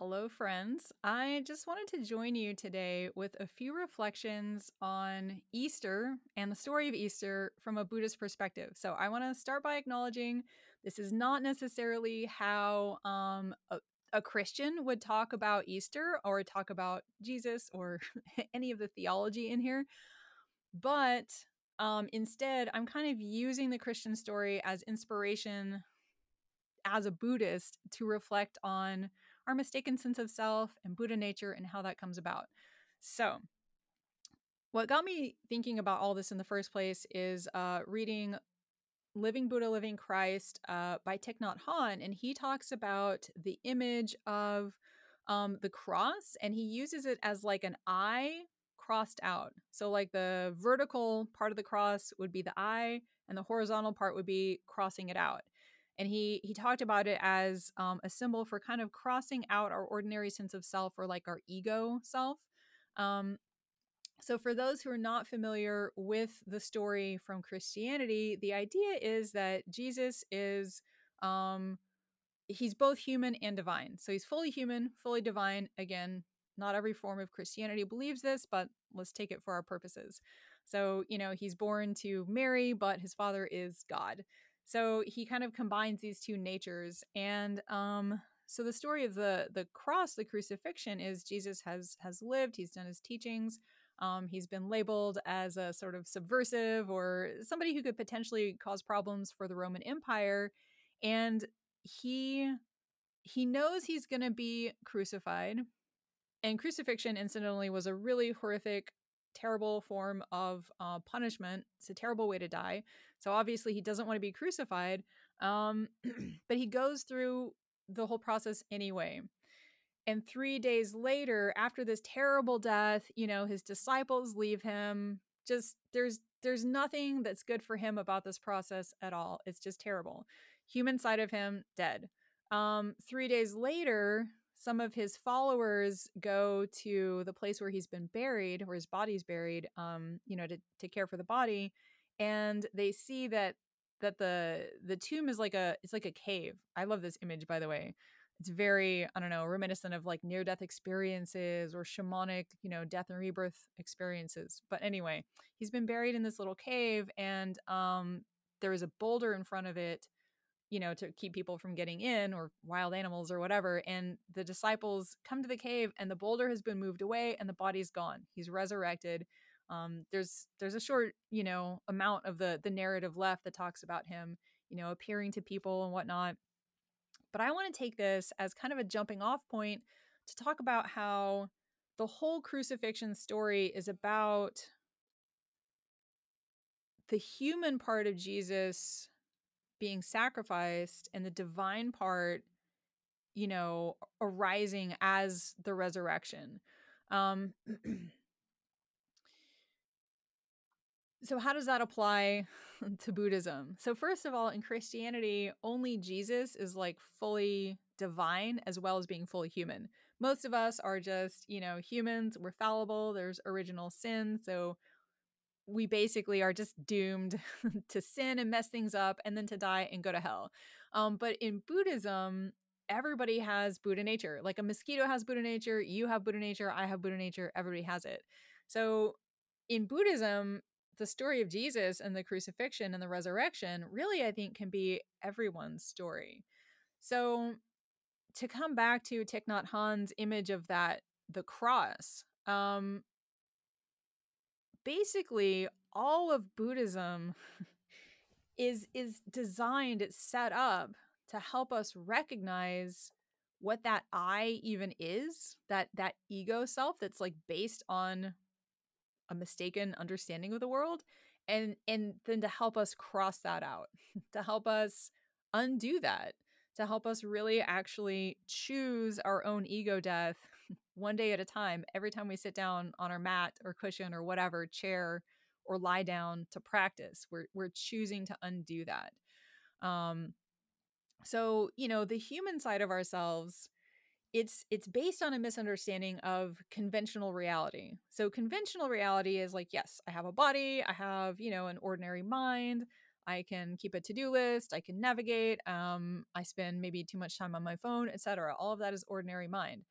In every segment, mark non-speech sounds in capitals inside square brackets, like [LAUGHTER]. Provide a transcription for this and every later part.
Hello, friends. I just wanted to join you today with a few reflections on Easter and the story of Easter from a Buddhist perspective. So, I want to start by acknowledging this is not necessarily how um, a, a Christian would talk about Easter or talk about Jesus or [LAUGHS] any of the theology in here. But um, instead, I'm kind of using the Christian story as inspiration as a Buddhist to reflect on our mistaken sense of self and Buddha nature and how that comes about. So, what got me thinking about all this in the first place is uh, reading Living Buddha, Living Christ uh, by Thich Nhat Hanh, and he talks about the image of um, the cross, and he uses it as like an eye crossed out. So, like the vertical part of the cross would be the eye, and the horizontal part would be crossing it out and he he talked about it as um, a symbol for kind of crossing out our ordinary sense of self or like our ego self. Um, so for those who are not familiar with the story from christianity the idea is that jesus is um, he's both human and divine. So he's fully human fully divine. Again not every form of christianity believes this but let's take it for our purposes. So you know he's born to mary but his father is god so he kind of combines these two natures. And um, so the story of the the cross, the crucifixion, is Jesus has has lived. He's done his teachings. Um, he's been labeled as a sort of subversive or somebody who could potentially cause problems for the Roman Empire, and he he knows he's going to be crucified. And crucifixion, incidentally, was a really horrific terrible form of uh, punishment. It's a terrible way to die. So obviously he doesn't want to be crucified. Um, [CLEARS THROAT] but he goes through the whole process anyway. And three days later, after this terrible death, you know, his disciples leave him. Just there's there's nothing that's good for him about this process at all. It's just terrible. Human side of him dead. Um, three days later, some of his followers go to the place where he's been buried, where his body's buried, um, you know, to, to care for the body, and they see that that the the tomb is like a it's like a cave. I love this image, by the way. It's very I don't know reminiscent of like near death experiences or shamanic, you know, death and rebirth experiences. But anyway, he's been buried in this little cave, and um, there is a boulder in front of it you know, to keep people from getting in or wild animals or whatever. And the disciples come to the cave and the boulder has been moved away and the body's gone. He's resurrected. Um, there's there's a short, you know, amount of the the narrative left that talks about him, you know, appearing to people and whatnot. But I want to take this as kind of a jumping off point to talk about how the whole crucifixion story is about the human part of Jesus being sacrificed and the divine part you know arising as the resurrection um [CLEARS THROAT] so how does that apply to buddhism so first of all in christianity only jesus is like fully divine as well as being fully human most of us are just you know humans we're fallible there's original sin so we basically are just doomed [LAUGHS] to sin and mess things up and then to die and go to hell. Um, but in Buddhism, everybody has Buddha nature. Like a mosquito has Buddha nature, you have Buddha nature, I have Buddha nature, everybody has it. So in Buddhism, the story of Jesus and the crucifixion and the resurrection really, I think, can be everyone's story. So to come back to Thich Nhat Hanh's image of that, the cross, um, basically all of Buddhism is is designed, it's set up to help us recognize what that I even is, that that ego self that's like based on a mistaken understanding of the world and and then to help us cross that out, [LAUGHS] to help us undo that, to help us really actually choose our own ego death [LAUGHS] one day at a time. Every time we sit down on our mat or cushion or whatever chair or lie down to practice we're we're choosing to undo that. Um so you know the human side of ourselves it's it's based on a misunderstanding of conventional reality so conventional reality is like yes i have a body i have you know an ordinary mind I can keep a to-do list, I can navigate, um, I spend maybe too much time on my phone, etc. All of that is ordinary mind.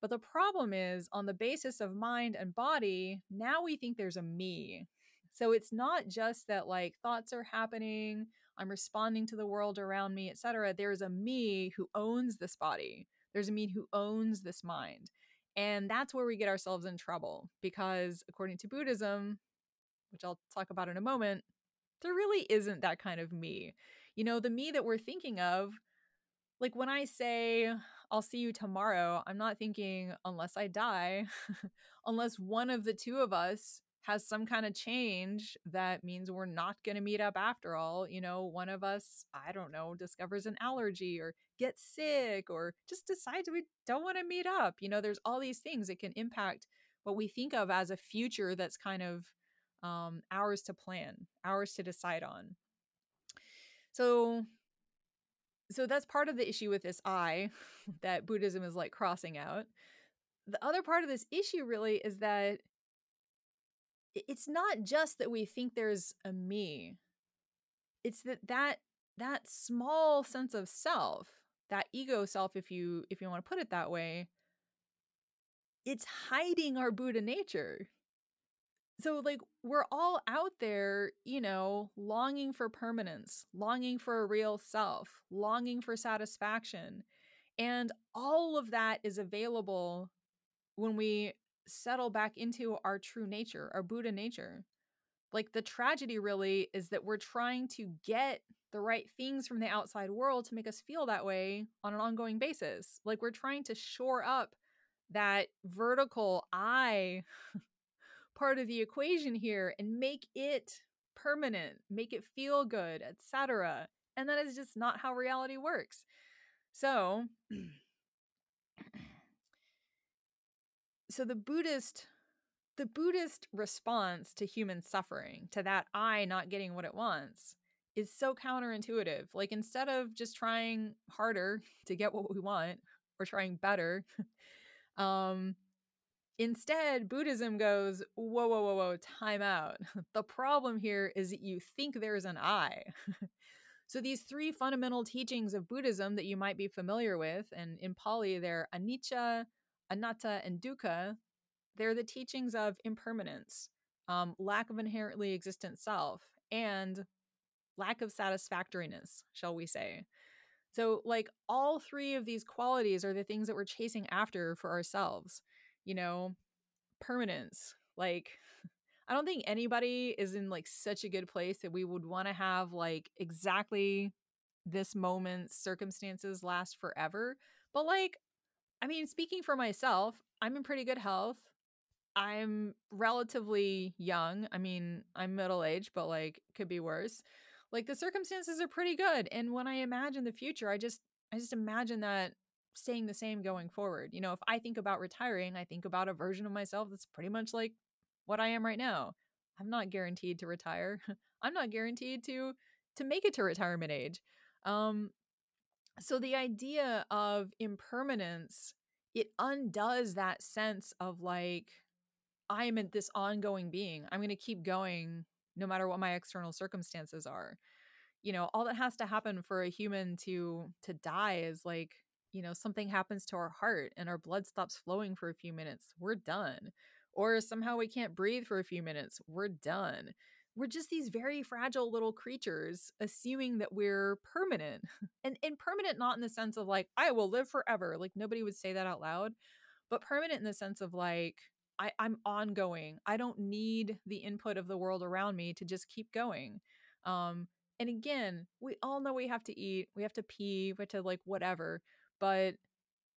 But the problem is on the basis of mind and body, now we think there's a me. So it's not just that like thoughts are happening, I'm responding to the world around me, etc. There's a me who owns this body. There's a me who owns this mind. And that's where we get ourselves in trouble because according to Buddhism, which I'll talk about in a moment, there really isn't that kind of me. You know, the me that we're thinking of, like when I say, I'll see you tomorrow, I'm not thinking, unless I die, [LAUGHS] unless one of the two of us has some kind of change that means we're not going to meet up after all. You know, one of us, I don't know, discovers an allergy or gets sick or just decides we don't want to meet up. You know, there's all these things that can impact what we think of as a future that's kind of um, ours to plan, ours to decide on. So, so that's part of the issue with this I [LAUGHS] that Buddhism is like crossing out. The other part of this issue really is that it's not just that we think there's a me. It's that that that small sense of self, that ego self if you if you want to put it that way, it's hiding our Buddha nature so like we're all out there you know longing for permanence longing for a real self longing for satisfaction and all of that is available when we settle back into our true nature our buddha nature like the tragedy really is that we're trying to get the right things from the outside world to make us feel that way on an ongoing basis like we're trying to shore up that vertical I [LAUGHS] part of the equation here and make it permanent, make it feel good, etc. And that is just not how reality works. So, [CLEARS THROAT] [CLEARS THROAT] so the Buddhist the Buddhist response to human suffering, to that I not getting what it wants, is so counterintuitive. Like instead of just trying harder [LAUGHS] to get what we want or trying better, [LAUGHS] um, Instead, Buddhism goes, whoa, whoa, whoa, whoa, time out. [LAUGHS] The problem here is that you think there's an I. so, these three fundamental teachings of Buddhism that you might be familiar with, and in Pali, they're anicca, anatta, and dukkha, they're the teachings of impermanence, um, lack of inherently existent self, and lack of satisfactoriness, shall we say. So, like, all three of these qualities are the things that we're chasing after for ourselves you know, permanence. Like, [LAUGHS] I don't think anybody is in like such a good place that we would want to have like exactly this moment's circumstances last forever. But like, I mean, speaking for myself, I'm in pretty good health. I'm relatively young. I mean, I'm middle aged, but like could be worse. Like the circumstances are pretty good. And when I imagine the future, I just I just imagine that staying the same going forward. You know, if I think about retiring, I think about a version of myself that's pretty much like what I am right now. I'm not guaranteed to retire. [LAUGHS] I'm not guaranteed to to make it to retirement age. Um so the idea of impermanence it undoes that sense of like I am this ongoing being. I'm going to keep going no matter what my external circumstances are. You know, all that has to happen for a human to to die is like you know, something happens to our heart and our blood stops flowing for a few minutes, we're done. Or somehow we can't breathe for a few minutes, we're done. We're just these very fragile little creatures, assuming that we're permanent. [LAUGHS] And, and permanent, not in the sense of like, I will live forever. Like, nobody would say that out loud, but permanent in the sense of like, I, I'm ongoing. I don't need the input of the world around me to just keep going. Um, and again, we all know we have to eat, we have to pee, we have to like whatever but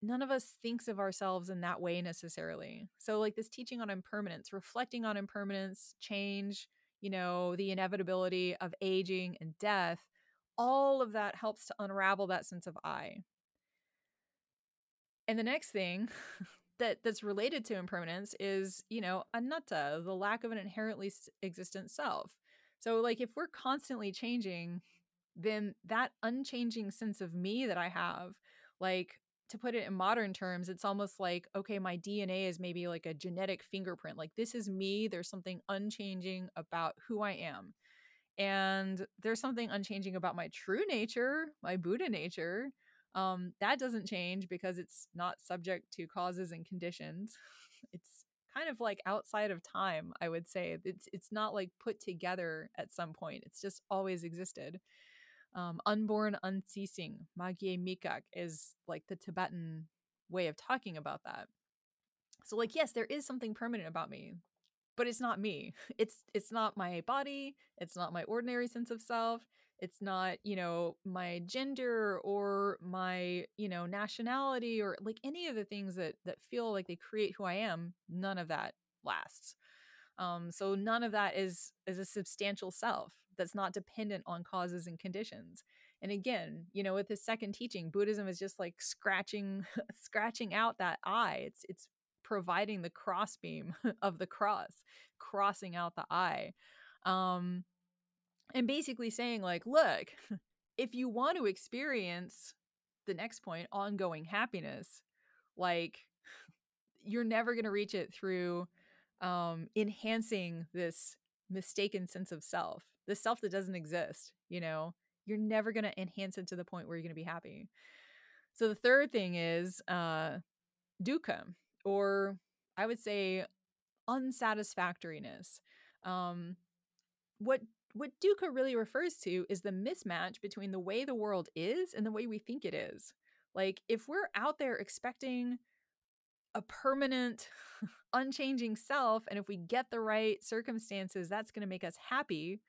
none of us thinks of ourselves in that way necessarily. So, like this teaching on impermanence, reflecting on impermanence, change, you know, the inevitability of aging and death, all of that helps to unravel that sense of I. And the next thing [LAUGHS] that that's related to impermanence is, you know, anatta, the lack of an inherently existent self. So, like, if we're constantly changing, then that unchanging sense of me that I have like to put it in modern terms, it's almost like, okay, my DNA is maybe like a genetic fingerprint. Like, this is me. There's something unchanging about who I am. And there's something unchanging about my true nature, my Buddha nature. Um, that doesn't change because it's not subject to causes and conditions. [LAUGHS] It's kind of like outside of time, I would say. It's it's not like put together at some point. It's just always existed. Um, unborn, unceasing, Magye Mikak is like the Tibetan way of talking about that. So like yes, there is something permanent about me, but it's not me. [LAUGHS] It's it's not my body, it's not my ordinary sense of self. It's not, you know, my gender or my, you know, nationality or like any of the things that that feel like they create who I am. None of that lasts. Um, so none of that is is a substantial self that's not dependent on causes and conditions. And again, you know, with this second teaching, Buddhism is just like scratching [LAUGHS] scratching out that I. It's it's providing the crossbeam [LAUGHS] of the cross, crossing out the I. Um, and basically saying like, look, [LAUGHS] if you want to experience the next point, ongoing happiness, like you're never going to reach it through um, enhancing this mistaken sense of self, the self that doesn't exist, you know, you're never going to enhance it to the point where you're going to be happy. So the third thing is uh, dukkha, or I would say unsatisfactoriness. Um, what what dukkha really refers to is the mismatch between the way the world is and the way we think it is. Like if we're out there expecting a permanent, unchanging self, and if we get the right circumstances, that's going to make us happy.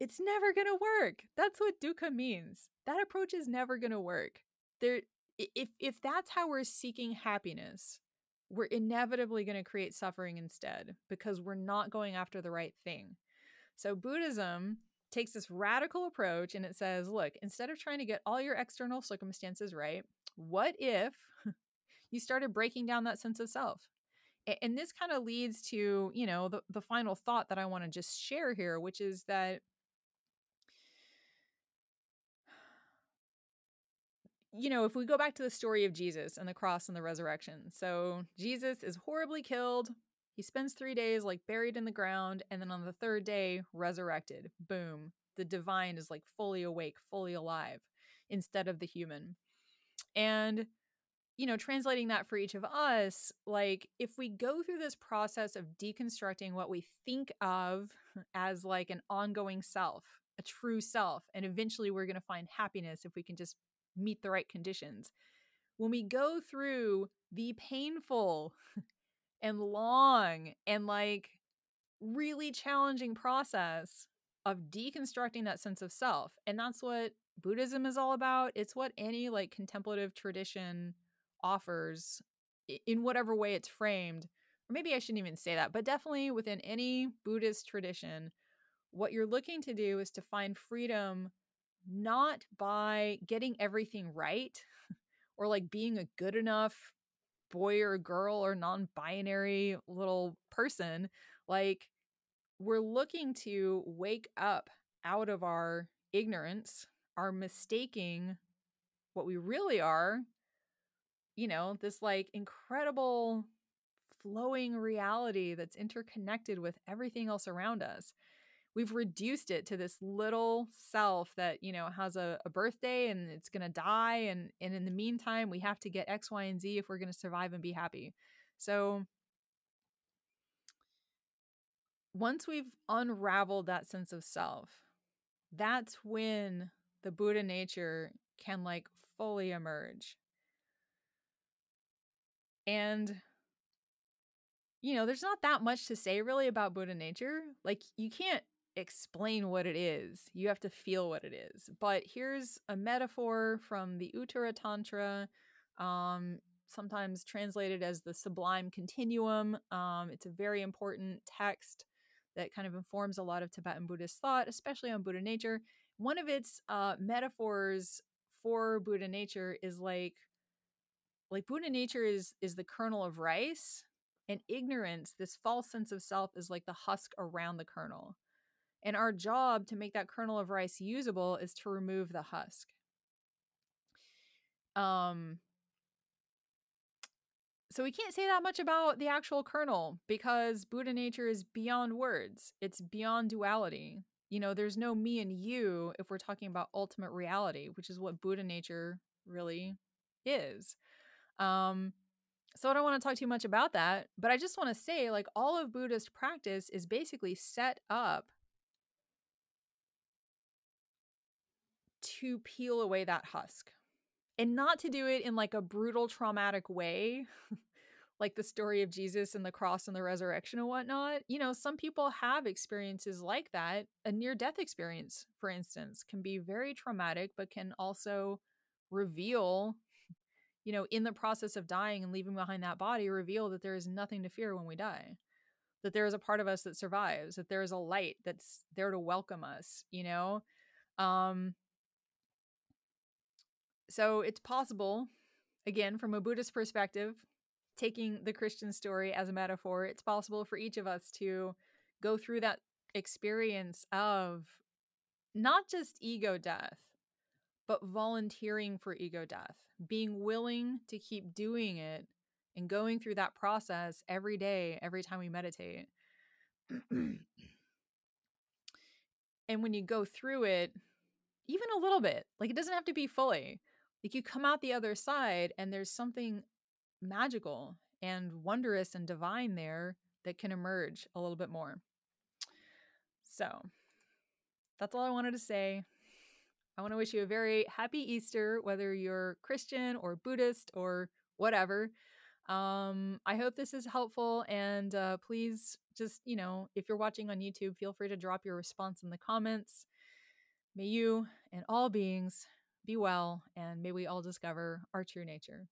It's never going to work. That's what dukkha means. That approach is never going to work. There, if if that's how we're seeking happiness, we're inevitably going to create suffering instead because we're not going after the right thing. So Buddhism takes this radical approach and it says, look, instead of trying to get all your external circumstances right, what if you started breaking down that sense of self. And this kind of leads to, you know, the, the final thought that I want to just share here, which is that you know, if we go back to the story of Jesus and the cross and the resurrection. So Jesus is horribly killed. He spends three days like buried in the ground, and then on the third day, resurrected. Boom. The divine is like fully awake, fully alive instead of the human. And you know, translating that for each of us, like if we go through this process of deconstructing what we think of as like an ongoing self, a true self, and eventually we're going to find happiness if we can just meet the right conditions. When we go through the painful and long and like really challenging process of deconstructing that sense of self, and that's what Buddhism is all about. It's what any like contemplative tradition offers in whatever way it's framed or maybe I shouldn't even say that, but definitely within any Buddhist tradition, what you're looking to do is to find freedom not by getting everything right [LAUGHS] or like being a good enough boy or girl or non binary little person. Like, we're looking to wake up out of our ignorance, our mistaking what we really are you know, this like incredible flowing reality that's interconnected with everything else around us. We've reduced it to this little self that, you know, has a, a birthday and it's going to die. And, and in the meantime, we have to get X, Y, and Z if we're going to survive and be happy. So once we've unraveled that sense of self, that's when the Buddha nature can like fully emerge. And you know, there's not that much to say really about Buddha nature. Like you can't explain what it is. You have to feel what it is. But here's a metaphor from the Uttara Tantra, um, sometimes translated as the sublime continuum. Um, it's a very important text that kind of informs a lot of Tibetan Buddhist thought, especially on Buddha nature. One of its uh, metaphors for Buddha nature is like like Buddha nature is is the kernel of rice and ignorance this false sense of self is like the husk around the kernel. And our job to make that kernel of rice usable is to remove the husk. Um so we can't say that much about the actual kernel because buddha nature is beyond words. It's beyond duality. You know, there's no me and you if we're talking about ultimate reality, which is what Buddha nature really is. Um, so I don't want to talk too much about that, but I just want to say like all of Buddhist practice is basically set up to peel away that husk. And not to do it in like a brutal traumatic way, [LAUGHS] like the story of Jesus and the cross and the resurrection and whatnot. You know, some people have experiences like that. A near death experience, for instance, can be very traumatic, but can also reveal, you know, in the process of dying and leaving behind that body, reveal that there is nothing to fear when we die. That there is a part of us that survives, that there is a light that's there to welcome us, you know? Um, so it's possible, again, from a Buddhist perspective, taking the Christian story as a metaphor, it's possible for each of us to go through that experience of not just ego death, but volunteering for ego death, being willing to keep doing it and going through that process every day, every time we meditate. and when you go through it, even a little bit, like it doesn't have to be fully, like you come out the other side and there's something magical and wondrous and divine there that can emerge a little bit more. So that's all I wanted to say. I want to wish you a very happy Easter, whether you're Christian or Buddhist or whatever. Um, I hope this is helpful. And uh, please, just, you know, if you're watching on YouTube, feel free to drop your response in the comments. May you and all beings be well, and may we all discover our true nature.